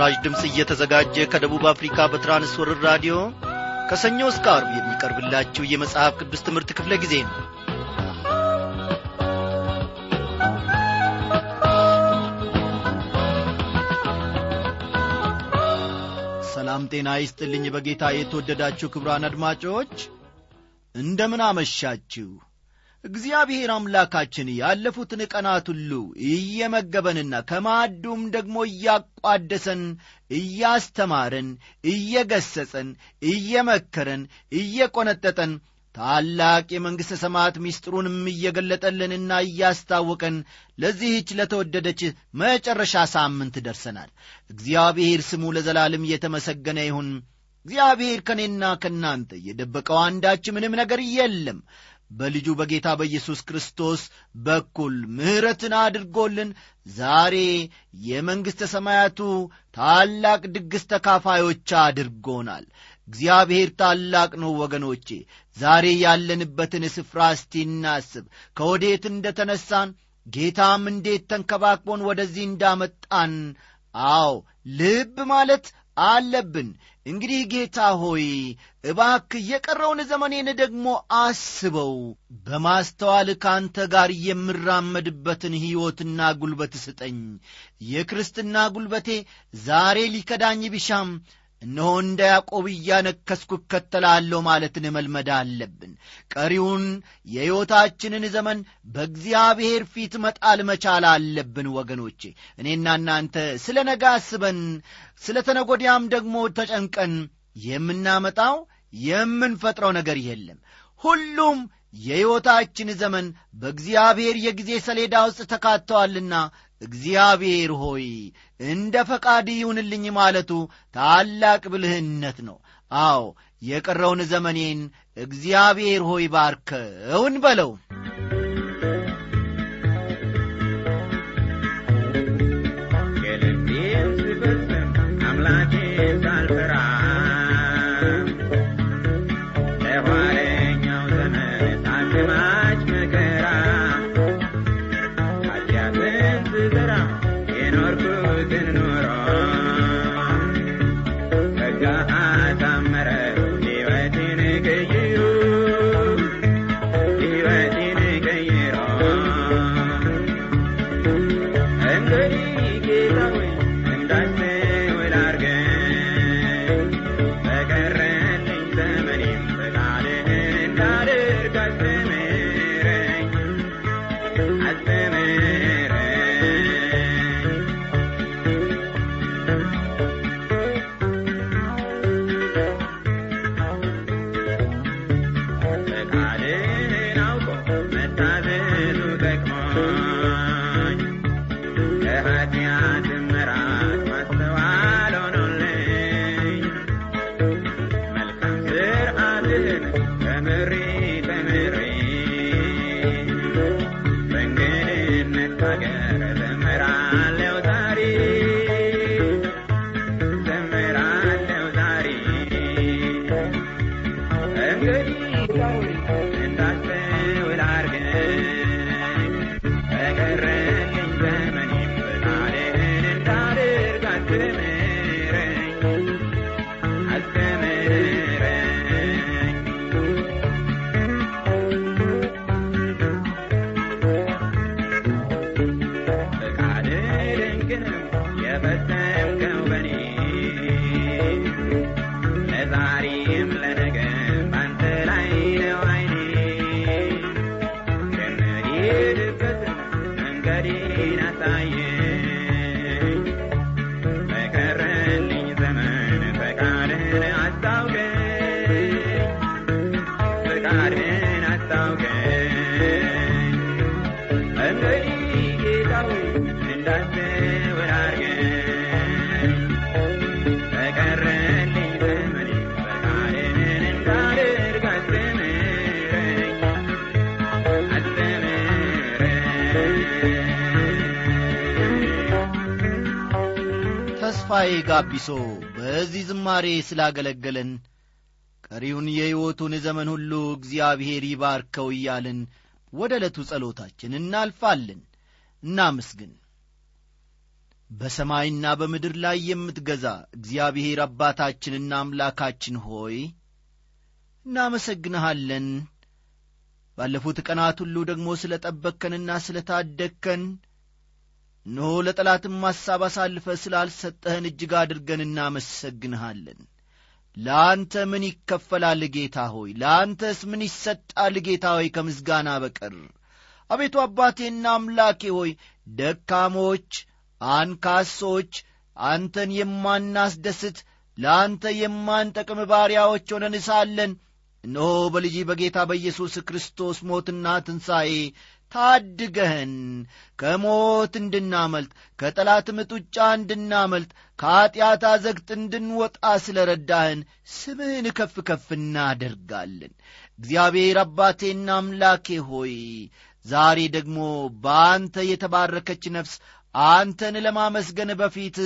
ይህ ምስራች ድምፅ እየተዘጋጀ ከደቡብ አፍሪካ በትራንስወርር ራዲዮ ከሰኞ እስከ አርብ የሚቀርብላችሁ የመጽሐፍ ቅዱስ ትምህርት ክፍለ ጊዜ ነው። ሰላም ጤና ይስጥልኝ በጌታ። የተወደዳችሁ ክብራን አድማጮች እንደምን አመሻችሁ እግዚአብሔር አምላካችን ያለፉትን ቀናት ሁሉ እየመገበንና ከማዕዱም ደግሞ እያቋደሰን እያስተማረን እየገሰጸን እየመከረን እየቈነጠጠን ታላቅ የመንግሥተ ሰማያት ምስጢሩንም እየገለጠልንና እያስታወቀን ለዚህች ለተወደደች መጨረሻ ሳምንት ደርሰናል። እግዚአብሔር ስሙ ለዘላለም እየተመሰገነ ይሁን። እግዚአብሔር ከእኔና ከእናንተ የደበቀው አንዳች ምንም ነገር የለም በልጁ በጌታ በኢየሱስ ክርስቶስ በኩል ምሕረትን አድርጎልን ዛሬ የመንግሥተ ሰማያቱ ታላቅ ድግስ ተካፋዮች አድርጎናል። እግዚአብሔር ታላቅ ነው ወገኖቼ። ዛሬ ያለንበትን ስፍራ እስቲ እናስብ። ከወዴት እንደ ተነሳን? ጌታም እንዴት ተንከባክቦን ወደዚህ እንዳመጣን? አዎ ልብ ማለት አለብን። እንግዲህ ጌታ ሆይ እባክ የቀረውን ዘመኔን ደግሞ አስበው በማስተዋል ከአንተ ጋር የምራመድበትን ሕይወትና ጉልበት ስጠኝ። የክርስትና ጉልበቴ ዛሬ ሊከዳኝ ቢሻም እነሆ እንደ ያዕቆብ እያነከስኩ እከተላለሁ ማለትን መልመድ አለብን። ቀሪውን የሕይወታችንን ዘመን በእግዚአብሔር ፊት መጣል መቻል አለብን ወገኖቼ። እኔና እናንተ ስለ ነገ አስበን ስለ ተነጎዲያም ደግሞ ተጨንቀን የምናመጣው የምንፈጥረው ነገር የለም። ሁሉም የሕይወታችን ዘመን በእግዚአብሔር የጊዜ ሰሌዳ ውስጥ ተካተዋልና እግዚአብሔር ሆይ እንደ ፈቃድ ይሁንልኝ ማለቱ ታላቅ ብልህነት ነው። አዎ የቀረውን ዘመኔን እግዚአብሔር ሆይ ባርከውን በለው ጸጋ ተስፋዬ ጋቢሶ በዚህ ዝማሬ ስላገለገለን ቀሪውን የሕይወቱን ዘመን ሁሉ እግዚአብሔር ይባርከው እያልን ወደ ዕለቱ ጸሎታችን እናልፋለን። እናመስግን። በሰማይና በምድር ላይ የምትገዛ እግዚአብሔር አባታችንና አምላካችን ሆይ እናመሰግንሃለን። ባለፉት ቀናት ሁሉ ደግሞ ስለ ጠበቅከንና ስለ ታደግከን እነሆ ለጠላትም ሐሳብ አሳልፈ ስላልሰጠህን እጅግ አድርገን እናመሰግንሃለን ለአንተ ምን ይከፈላል ጌታ ሆይ? ለአንተስ ምን ይሰጣል ጌታ ሆይ? ከምስጋና በቀር አቤቱ አባቴና አምላኬ ሆይ ደካሞች አንካሶች አንተን የማናስደስት ለአንተ የማንጠቅም ባሪያዎች ሆነን ሳለን እነሆ በልጅ በጌታ በኢየሱስ ክርስቶስ ሞትና ትንሣኤ ታድገህን ከሞት እንድናመልጥ ከጠላትም ጡጫ እንድናመልጥ ከኀጢአት አዘግጥ እንድንወጣ ስለ ረዳህን ስምህን ከፍ ከፍ እናደርጋለን። እግዚአብሔር አባቴና አምላኬ ሆይ ዛሬ ደግሞ በአንተ የተባረከች ነፍስ አንተን ለማመስገን በፊት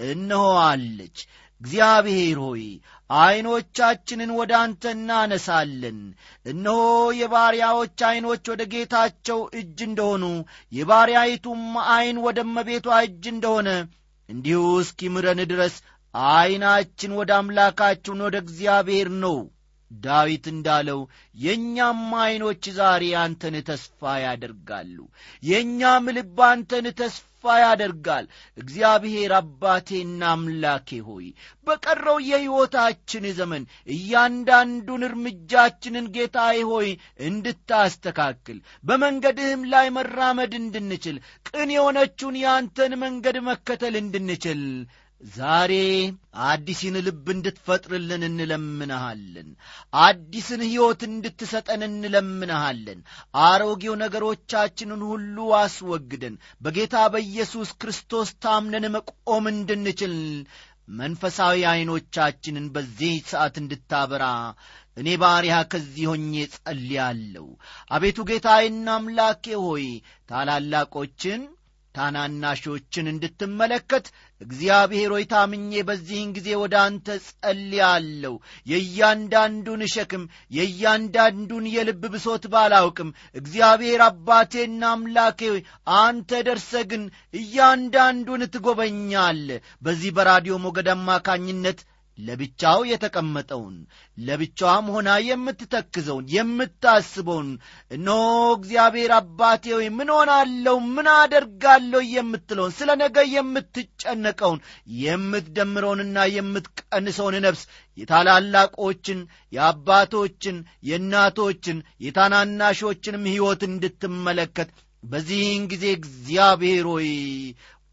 እነሆ አለች። እግዚአብሔር ሆይ ዐይኖቻችንን ወደ አንተ እናነሳለን። እነሆ የባሪያዎች ዐይኖች ወደ ጌታቸው እጅ እንደሆኑ የባሪያይቱም ዐይን ወደ እመቤቷ እጅ እንደሆነ እንዲሁ እስኪምረን ድረስ ዐይናችን ወደ አምላካችን ወደ እግዚአብሔር ነው ዳዊት እንዳለው የእኛም ዐይኖች ዛሬ አንተን ተስፋ ያደርጋሉ የእኛም ልብ አንተን ተስፋ ያደርጋል። እግዚአብሔር አባቴና አምላኬ ሆይ በቀረው የሕይወታችን ዘመን እያንዳንዱን እርምጃችንን ጌታዬ ሆይ እንድታስተካክል በመንገድህም ላይ መራመድ እንድንችል ቅን የሆነችውን የአንተን መንገድ መከተል እንድንችል ዛሬ አዲስን ልብ እንድትፈጥርልን እንለምንሃለን። አዲስን ሕይወት እንድትሰጠን እንለምንሃለን። አሮጌው ነገሮቻችንን ሁሉ አስወግደን በጌታ በኢየሱስ ክርስቶስ ታምነን መቆም እንድንችል መንፈሳዊ ዐይኖቻችንን በዚህ ሰዓት እንድታበራ እኔ ባሪያ ከዚህ ሆኜ ጸልያለሁ አቤቱ ጌታዬና አምላኬ ሆይ ታላላቆችን ታናናሾችን እንድትመለከት እግዚአብሔር ሆይ ታምኜ በዚህን ጊዜ ወደ አንተ ጸልያለሁ። የእያንዳንዱን ሸክም የእያንዳንዱን የልብ ብሶት ባላውቅም እግዚአብሔር አባቴና አምላኬ አንተ ደርሰ ግን እያንዳንዱን ትጐበኛለ በዚህ በራዲዮ ሞገድ አማካኝነት ለብቻው የተቀመጠውን ለብቻዋም ሆና የምትተክዘውን የምታስበውን እነሆ እግዚአብሔር አባቴ ሆይ ምን ሆናለሁ? ምን አደርጋለሁ? የምትለውን ስለ ነገ የምትጨነቀውን የምትደምረውንና የምትቀንሰውን ነፍስ የታላላቆችን የአባቶችን የእናቶችን የታናናሾችንም ሕይወት እንድትመለከት በዚህን ጊዜ እግዚአብሔር ሆይ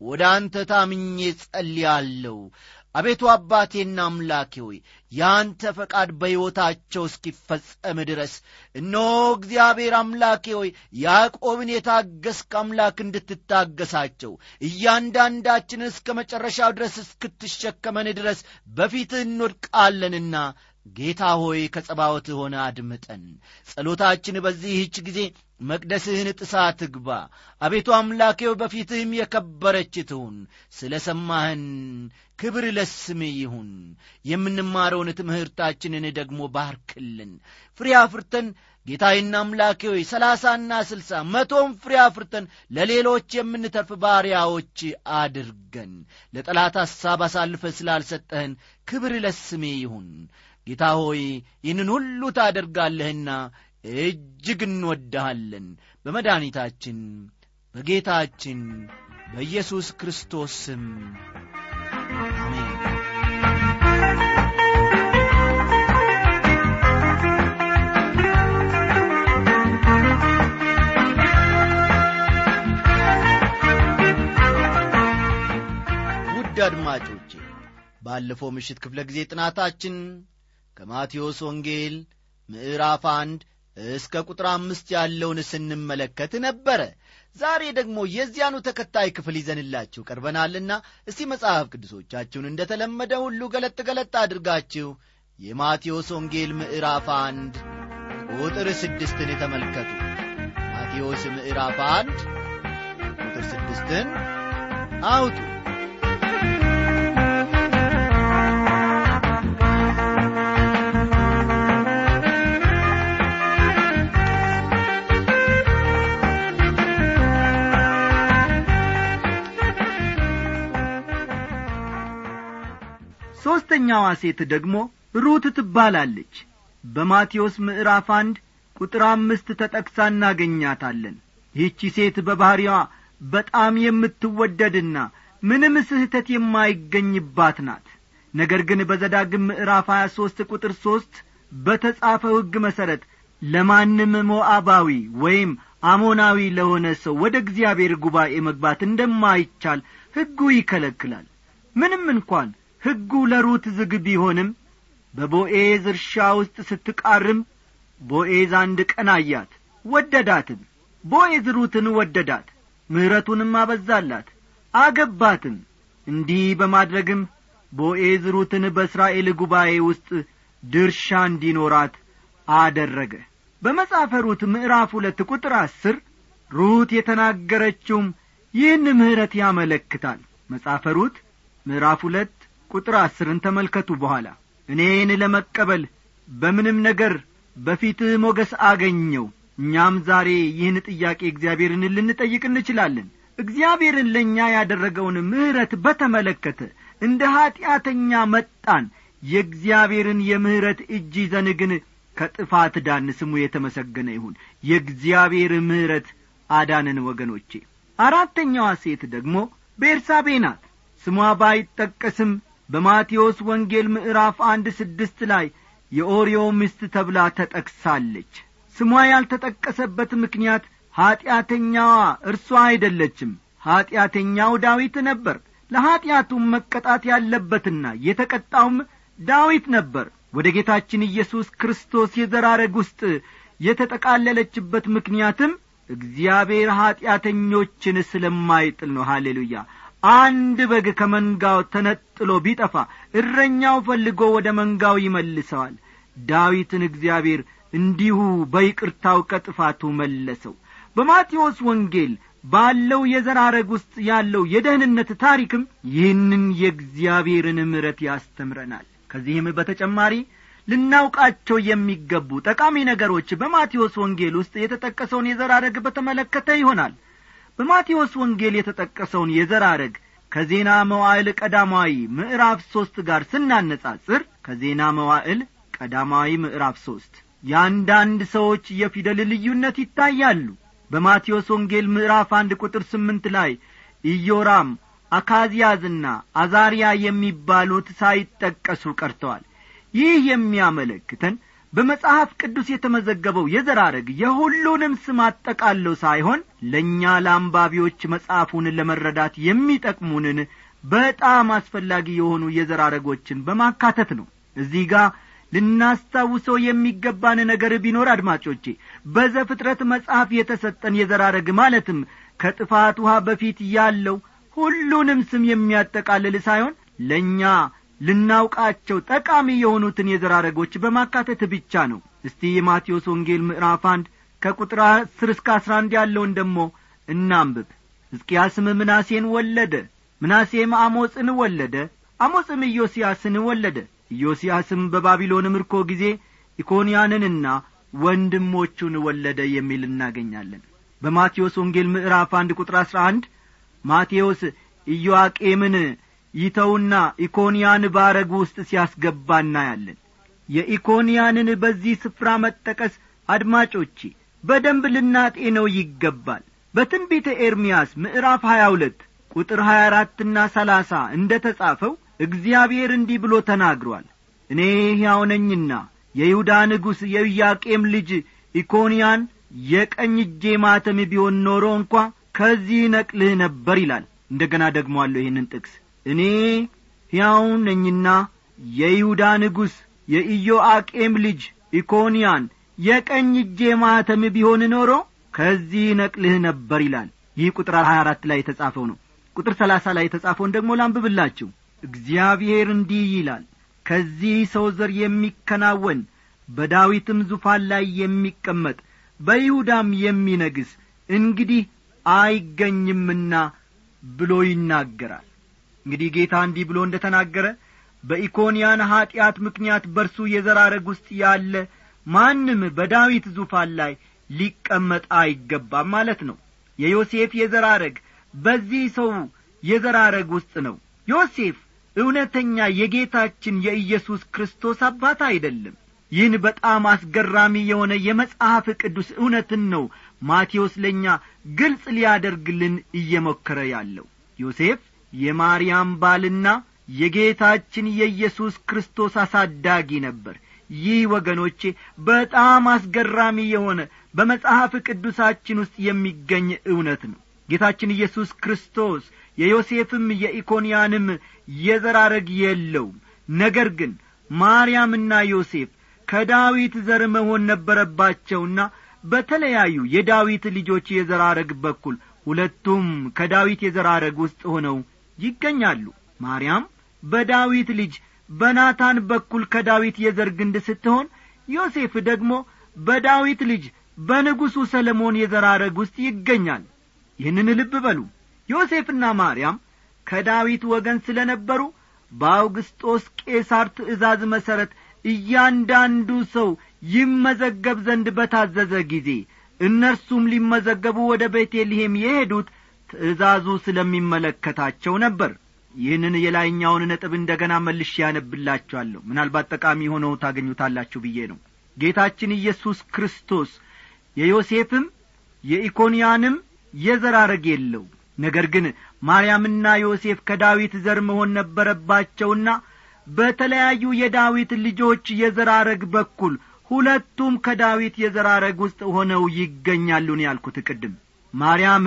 ወደ አንተ ታምኜ ጸልያለሁ አቤቱ አባቴና አምላኬ ሆይ ያንተ ፈቃድ በሕይወታቸው እስኪፈጸም ድረስ እነሆ እግዚአብሔር አምላኬ ሆይ ያዕቆብን የታገስክ አምላክ እንድትታገሳቸው እያንዳንዳችን እስከ መጨረሻው ድረስ እስክትሸከመን ድረስ በፊትህ እንወድቃለንና ጌታ ሆይ ከጸባወት ሆነ አድምጠን። ጸሎታችን በዚህች ጊዜ መቅደስህን ጥሳ ትግባ። አቤቱ አምላኬው በፊትህም የከበረች ትሁን። ስለ ሰማህን ክብር ለስም ይሁን። የምንማረውን ትምህርታችንን ደግሞ ባርክልን። ፍሬ አፍርተን ጌታዬና አምላኬ ሆይ ሰላሳና ስልሳ መቶም ፍሬ አፍርተን ለሌሎች የምንተርፍ ባሪያዎች አድርገን። ለጠላት ሐሳብ አሳልፈ ስላልሰጠህን ክብር ለስሜ ይሁን ጌታ ሆይ ይህንን ሁሉ ታደርጋለህና እጅግ እንወድሃለን። በመድኃኒታችን በጌታችን በኢየሱስ ክርስቶስ ስም ውድ አድማጮቼ ባለፈው ምሽት ክፍለ ጊዜ ጥናታችን ከማቴዎስ ወንጌል ምዕራፍ አንድ እስከ ቁጥር አምስት ያለውን ስንመለከት ነበረ። ዛሬ ደግሞ የዚያኑ ተከታይ ክፍል ይዘንላችሁ ቀርበናልና እስቲ መጽሐፍ ቅዱሶቻችሁን እንደ ተለመደ ሁሉ ገለጥ ገለጥ አድርጋችሁ የማቴዎስ ወንጌል ምዕራፍ አንድ ቁጥር ስድስትን ተመልከቱ። ማቴዎስ ምዕራፍ አንድ ቁጥር ስድስትን አውጡ ሦስተኛዋ ሴት ደግሞ ሩት ትባላለች። በማቴዎስ ምዕራፍ አንድ ቁጥር አምስት ተጠቅሳ እናገኛታለን። ይህቺ ሴት በባሕሪዋ በጣም የምትወደድና ምንም ስህተት የማይገኝባት ናት። ነገር ግን በዘዳግም ምዕራፍ ሀያ ሦስት ቁጥር ሦስት በተጻፈው ሕግ መሠረት ለማንም ሞዓባዊ ወይም አሞናዊ ለሆነ ሰው ወደ እግዚአብሔር ጉባኤ መግባት እንደማይቻል ሕጉ ይከለክላል። ምንም እንኳን ሕጉ ለሩት ዝግ ቢሆንም በቦኤዝ እርሻ ውስጥ ስትቃርም ቦኤዝ አንድ ቀን አያት ወደዳትም። ቦኤዝ ሩትን ወደዳት ምሕረቱንም አበዛላት አገባትም። እንዲህ በማድረግም ቦኤዝ ሩትን በእስራኤል ጉባኤ ውስጥ ድርሻ እንዲኖራት አደረገ። በመጽሐፈ ሩት ምዕራፍ ሁለት ቁጥር አስር ሩት የተናገረችውም ይህን ምሕረት ያመለክታል። መጽሐፈ ሩት ምዕራፍ ሁለት ቁጥር አስርን ተመልከቱ በኋላ። እኔን ለመቀበል በምንም ነገር በፊትህ ሞገስ አገኘው። እኛም ዛሬ ይህን ጥያቄ እግዚአብሔርን ልንጠይቅ እንችላለን። እግዚአብሔርን ለእኛ ያደረገውን ምሕረት በተመለከተ እንደ ኀጢአተኛ መጣን። የእግዚአብሔርን የምሕረት እጅ ይዘን ግን ከጥፋት ዳን። ስሙ የተመሰገነ ይሁን። የእግዚአብሔር ምሕረት አዳንን ወገኖቼ። አራተኛዋ ሴት ደግሞ ቤርሳቤ ናት። ስሟ ባይጠቀስም በማቴዎስ ወንጌል ምዕራፍ አንድ ስድስት ላይ የኦርዮ ሚስት ተብላ ተጠቅሳለች። ስሟ ያልተጠቀሰበት ምክንያት ኀጢአተኛዋ እርሷ አይደለችም። ኀጢአተኛው ዳዊት ነበር። ለኀጢአቱም መቀጣት ያለበትና የተቀጣውም ዳዊት ነበር። ወደ ጌታችን ኢየሱስ ክርስቶስ የዘራረግ ውስጥ የተጠቃለለችበት ምክንያትም እግዚአብሔር ኀጢአተኞችን ስለማይጥል ነው። ሃሌሉያ አንድ በግ ከመንጋው ተነጥሎ ቢጠፋ እረኛው ፈልጎ ወደ መንጋው ይመልሰዋል። ዳዊትን እግዚአብሔር እንዲሁ በይቅርታው ከጥፋቱ መለሰው። በማቴዎስ ወንጌል ባለው የዘራረግ ውስጥ ያለው የደህንነት ታሪክም ይህንን የእግዚአብሔርን ምሕረት ያስተምረናል። ከዚህም በተጨማሪ ልናውቃቸው የሚገቡ ጠቃሚ ነገሮች በማቴዎስ ወንጌል ውስጥ የተጠቀሰውን የዘራረግ በተመለከተ ይሆናል በማቴዎስ ወንጌል የተጠቀሰውን የዘራረግ ከዜና መዋዕል ቀዳማዊ ምዕራፍ ሦስት ጋር ስናነጻጽር ከዜና መዋዕል ቀዳማዊ ምዕራፍ ሦስት የአንዳንድ ሰዎች የፊደል ልዩነት ይታያሉ። በማቴዎስ ወንጌል ምዕራፍ አንድ ቁጥር ስምንት ላይ ኢዮራም አካዝያዝና አዛሪያ የሚባሉት ሳይጠቀሱ ቀርተዋል። ይህ የሚያመለክተን በመጽሐፍ ቅዱስ የተመዘገበው የዘራረግ የሁሉንም ስም አጠቃለው ሳይሆን ለእኛ ለአንባቢዎች መጽሐፉን ለመረዳት የሚጠቅሙንን በጣም አስፈላጊ የሆኑ የዘራረጎችን በማካተት ነው። እዚህ ጋር ልናስታውሰው የሚገባን ነገር ቢኖር አድማጮቼ በዘፍጥረት መጽሐፍ የተሰጠን የዘራረግ ማለትም ከጥፋት ውሃ በፊት ያለው ሁሉንም ስም የሚያጠቃልል ሳይሆን ለእኛ ልናውቃቸው ጠቃሚ የሆኑትን የዘራረጎች በማካተት ብቻ ነው። እስቲ የማቴዎስ ወንጌል ምዕራፍ አንድ ከቁጥር አስር እስከ አስራ አንድ ያለውን ደሞ እናንብብ። ሕዝቅያስም ምናሴን ወለደ ምናሴም አሞፅን ወለደ አሞፅም ኢዮስያስን ወለደ። ኢዮስያስም በባቢሎን ምርኮ ጊዜ ኢኮንያንንና ወንድሞቹን ወለደ የሚል እናገኛለን። በማቴዎስ ወንጌል ምዕራፍ አንድ ቁጥር አሥራ አንድ ማቴዎስ ኢዮአቄምን ይተውና ኢኮንያን ባረግ ውስጥ ሲያስገባ እናያለን። የኢኮንያንን በዚህ ስፍራ መጠቀስ አድማጮቼ በደንብ ልናጤነው ይገባል። በትንቢተ ኤርምያስ ምዕራፍ ሀያ ሁለት ቁጥር ሀያ አራትና ሰላሳ እንደ ተጻፈው እግዚአብሔር እንዲህ ብሎ ተናግሯል። እኔ ሕያው ነኝና የይሁዳ ንጉሥ የኢያቄም ልጅ ኢኮንያን የቀኝ እጄ ማተም ቢሆን ኖሮ እንኳ ከዚህ ነቅልህ ነበር ይላል። እንደ ገና ደግሞአለሁ ይህንን ጥቅስ እኔ ሕያው ነኝና የይሁዳ ንጉሥ የኢዮአቄም ልጅ ኢኮንያን የቀኝ እጄ ማተም ቢሆን ኖሮ ከዚህ ነቅልህ ነበር ይላል። ይህ ቁጥር ሀያ አራት ላይ የተጻፈው ነው። ቁጥር ሰላሳ ላይ የተጻፈውን ደግሞ ላንብብላችሁ። እግዚአብሔር እንዲህ ይላል ከዚህ ሰው ዘር የሚከናወን በዳዊትም ዙፋን ላይ የሚቀመጥ በይሁዳም የሚነግስ እንግዲህ አይገኝምና ብሎ ይናገራል እንግዲህ ጌታ እንዲህ ብሎ እንደ ተናገረ በኢኮንያን ኀጢአት ምክንያት በርሱ የዘራረግ ውስጥ ያለ ማንም በዳዊት ዙፋን ላይ ሊቀመጥ አይገባም ማለት ነው። የዮሴፍ የዘራረግ በዚህ ሰው የዘራረግ ውስጥ ነው። ዮሴፍ እውነተኛ የጌታችን የኢየሱስ ክርስቶስ አባት አይደለም። ይህን በጣም አስገራሚ የሆነ የመጽሐፍ ቅዱስ እውነትን ነው ማቴዎስ ለእኛ ግልጽ ሊያደርግልን እየሞከረ ያለው። ዮሴፍ የማርያም ባልና የጌታችን የኢየሱስ ክርስቶስ አሳዳጊ ነበር። ይህ ወገኖቼ በጣም አስገራሚ የሆነ በመጽሐፍ ቅዱሳችን ውስጥ የሚገኝ እውነት ነው። ጌታችን ኢየሱስ ክርስቶስ የዮሴፍም የኢኮንያንም የዘራረግ የለውም። ነገር ግን ማርያምና ዮሴፍ ከዳዊት ዘር መሆን ነበረባቸውና በተለያዩ የዳዊት ልጆች የዘራረግ በኩል ሁለቱም ከዳዊት የዘራረግ ውስጥ ሆነው ይገኛሉ። ማርያም በዳዊት ልጅ በናታን በኩል ከዳዊት የዘር ግንድ ስትሆን ዮሴፍ ደግሞ በዳዊት ልጅ በንጉሡ ሰለሞን የዘራረግ ውስጥ ይገኛል። ይህንን ልብ በሉ። ዮሴፍና ማርያም ከዳዊት ወገን ስለ ነበሩ በአውግስጦስ ቄሳር ትእዛዝ መሠረት እያንዳንዱ ሰው ይመዘገብ ዘንድ በታዘዘ ጊዜ እነርሱም ሊመዘገቡ ወደ ቤቴልሔም የሄዱት ትእዛዙ ስለሚመለከታቸው ነበር። ይህንን የላይኛውን ነጥብ እንደ ገና መልሼ ያነብላችኋለሁ ምናልባት ጠቃሚ ሆነው ታገኙታላችሁ ብዬ ነው። ጌታችን ኢየሱስ ክርስቶስ የዮሴፍም የኢኮንያንም የዘራረግ የለው ነገር ግን ማርያምና ዮሴፍ ከዳዊት ዘር መሆን ነበረባቸውና በተለያዩ የዳዊት ልጆች የዘራረግ በኩል ሁለቱም ከዳዊት የዘራረግ ውስጥ ሆነው ይገኛሉን ያልኩት ቅድም። ማርያም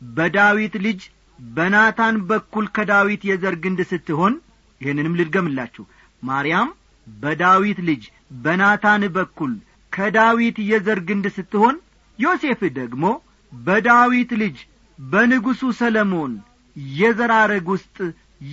በዳዊት ልጅ በናታን በኩል ከዳዊት የዘር ግንድ ስትሆን ይህንንም ልድገምላችሁ። ማርያም በዳዊት ልጅ በናታን በኩል ከዳዊት የዘር ግንድ ስትሆን ዮሴፍ ደግሞ በዳዊት ልጅ በንጉሡ ሰለሞን የዘራረግ ውስጥ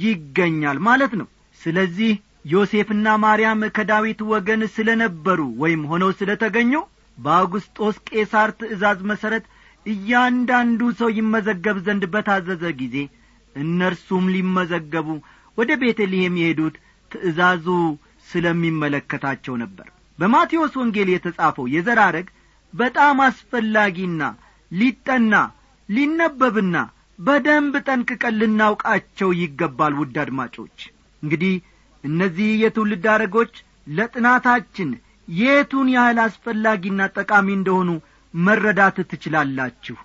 ይገኛል ማለት ነው። ስለዚህ ዮሴፍና ማርያም ከዳዊት ወገን ስለ ነበሩ ወይም ሆነው ስለ ተገኙ በአውግስጦስ ቄሳር ትእዛዝ መሠረት እያንዳንዱ ሰው ይመዘገብ ዘንድ በታዘዘ ጊዜ እነርሱም ሊመዘገቡ ወደ ቤተልሔም የሄዱት ትእዛዙ ስለሚመለከታቸው ነበር። በማቴዎስ ወንጌል የተጻፈው የዘራረግ በጣም አስፈላጊና ሊጠና ሊነበብና በደንብ ጠንቅቀን ልናውቃቸው ይገባል። ውድ አድማጮች እንግዲህ እነዚህ የትውልድ አረጎች ለጥናታችን የቱን ያህል አስፈላጊና ጠቃሚ እንደሆኑ መረዳት ትችላላችሁ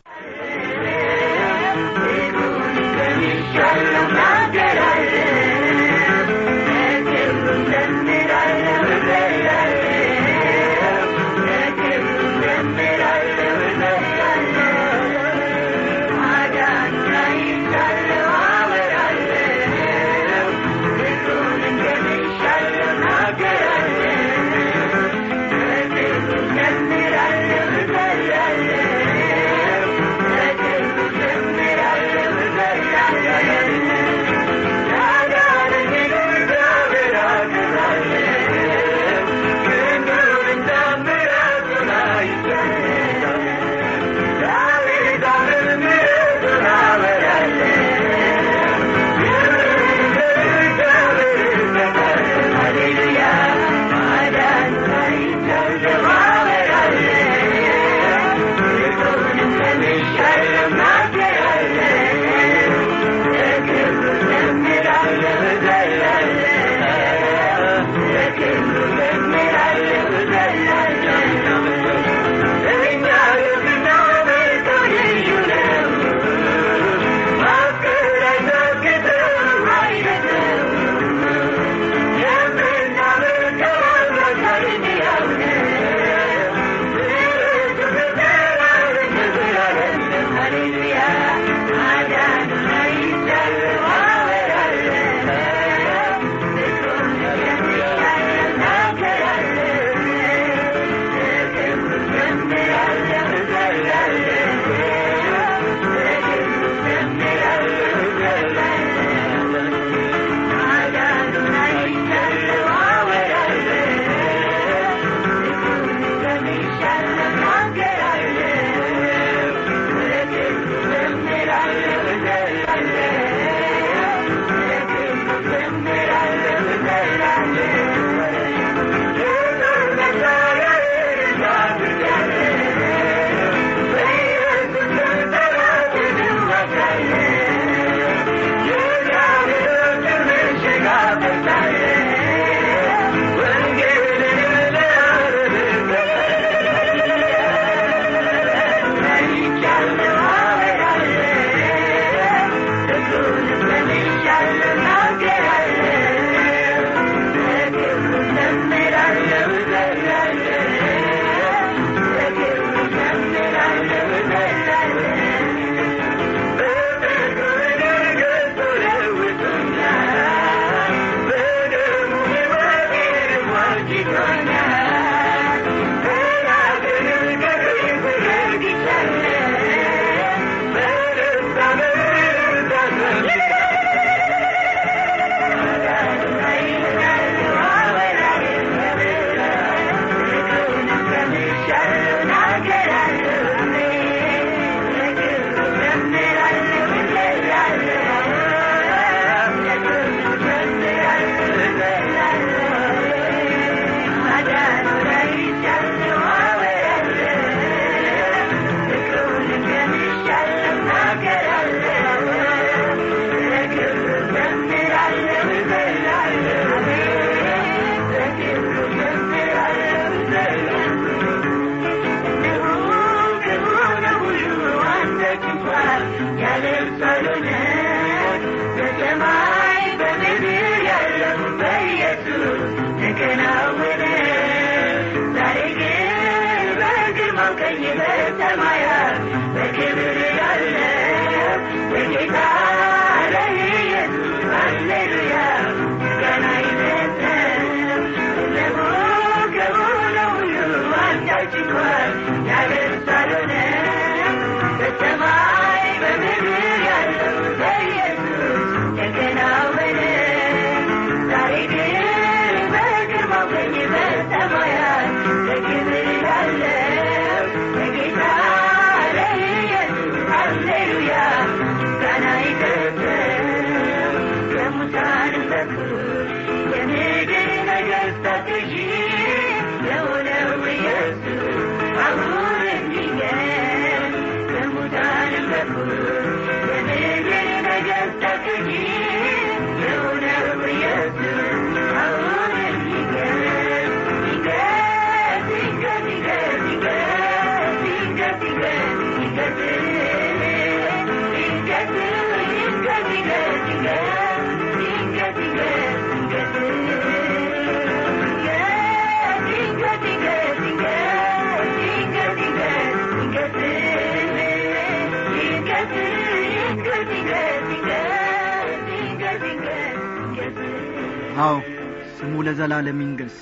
ለዘላለም ይንገስ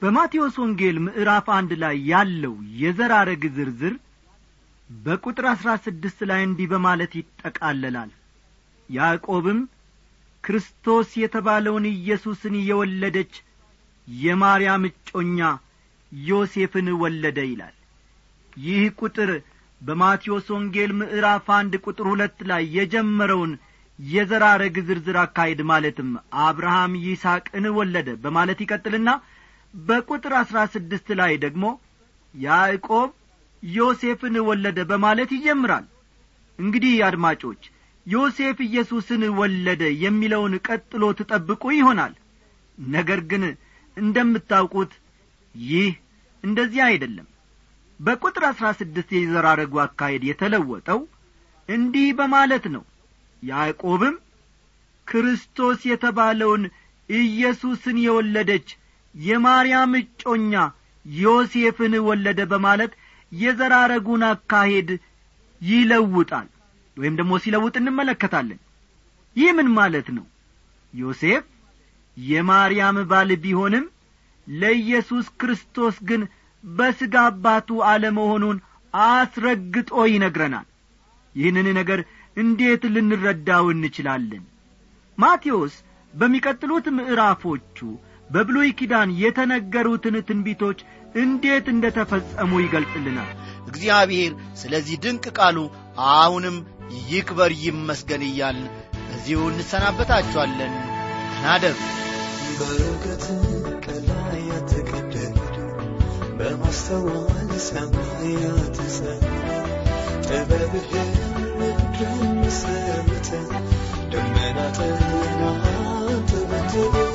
በማቴዎስ ወንጌል ምዕራፍ አንድ ላይ ያለው የዘር ሐረግ ዝርዝር በቁጥር አሥራ ስድስት ላይ እንዲህ በማለት ይጠቃለላል። ያዕቆብም ክርስቶስ የተባለውን ኢየሱስን የወለደች የማርያም እጮኛ ዮሴፍን ወለደ ይላል። ይህ ቁጥር በማቴዎስ ወንጌል ምዕራፍ አንድ ቁጥር ሁለት ላይ የጀመረውን የዘር ሐረግ ዝርዝር አካሄድ ማለትም አብርሃም ይስሐቅን ወለደ በማለት ይቀጥልና በቁጥር አሥራ ስድስት ላይ ደግሞ ያዕቆብ ዮሴፍን ወለደ በማለት ይጀምራል። እንግዲህ አድማጮች ዮሴፍ ኢየሱስን ወለደ የሚለውን ቀጥሎ ትጠብቁ ይሆናል። ነገር ግን እንደምታውቁት ይህ እንደዚህ አይደለም። በቁጥር አሥራ ስድስት የዘራረጉ አካሄድ የተለወጠው እንዲህ በማለት ነው ያዕቆብም ክርስቶስ የተባለውን ኢየሱስን የወለደች የማርያም እጮኛ ዮሴፍን ወለደ በማለት የዘራረጉን አካሄድ ይለውጣል። ወይም ደግሞ ሲለውጥ እንመለከታለን። ይህ ምን ማለት ነው? ዮሴፍ የማርያም ባል ቢሆንም ለኢየሱስ ክርስቶስ ግን በሥጋ አባቱ አለመሆኑን አስረግጦ ይነግረናል። ይህንን ነገር እንዴት ልንረዳው እንችላለን? ማቴዎስ በሚቀጥሉት ምዕራፎቹ በብሉይ ኪዳን የተነገሩትን ትንቢቶች እንዴት እንደ ተፈጸሙ ይገልጽልናል? እግዚአብሔር ስለዚህ ድንቅ ቃሉ አሁንም ይክበር ይመስገን እያልን በዚሁ እንሰናበታችኋለን። ናደሩ በእውቀት ከላይ የተቀደዱ በማስተዋል ሰማያት ጸኑ ጥበብህን Dönmen ateşine attı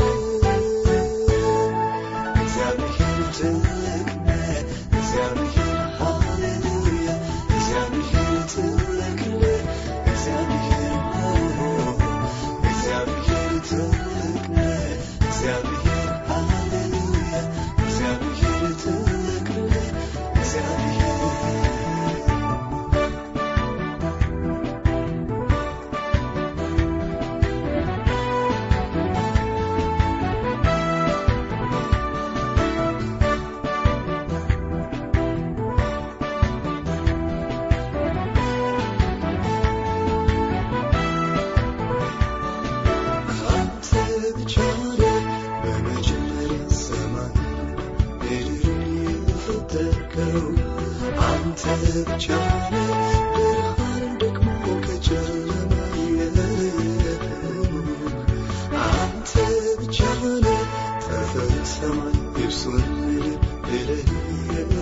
فلسفت بصوري إلي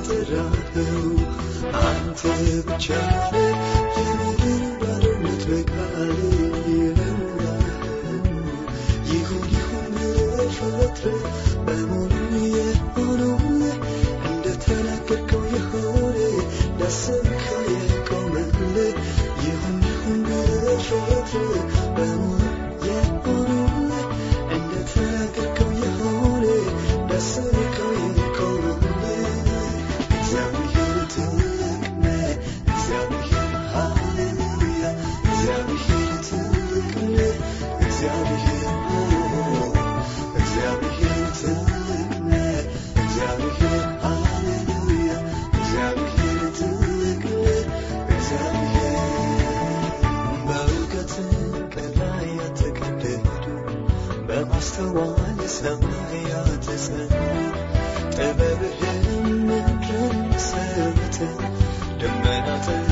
تراهم أنت بجاري جميل برمت بقالي يهون يهون بالفترة بمرني يهوني عند تنكرك ويهوني نسمك አስተዋል ስላያትዝን ጥበብህም ምክርን ሰብትን ልመናትን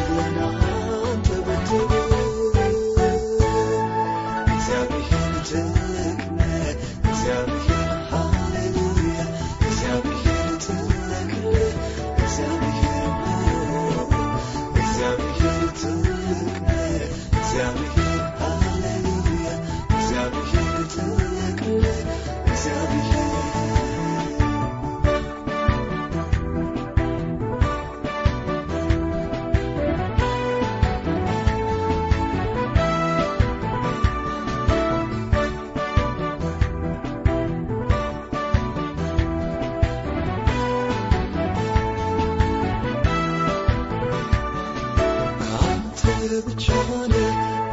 ብቻነ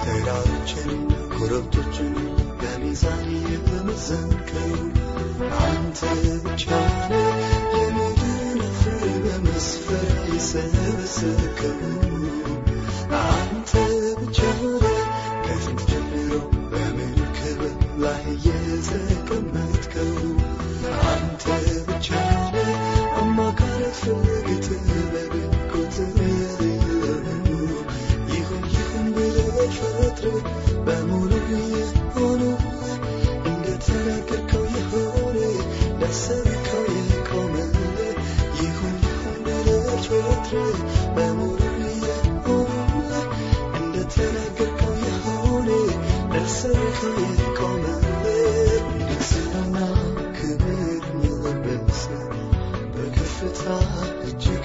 ተራችን ኮረብቶችን በሚዛን የምትዘንከው አንተ ብቻነ የምድርን ፍሬ በመስፈር የሰበሰብከው አንተ that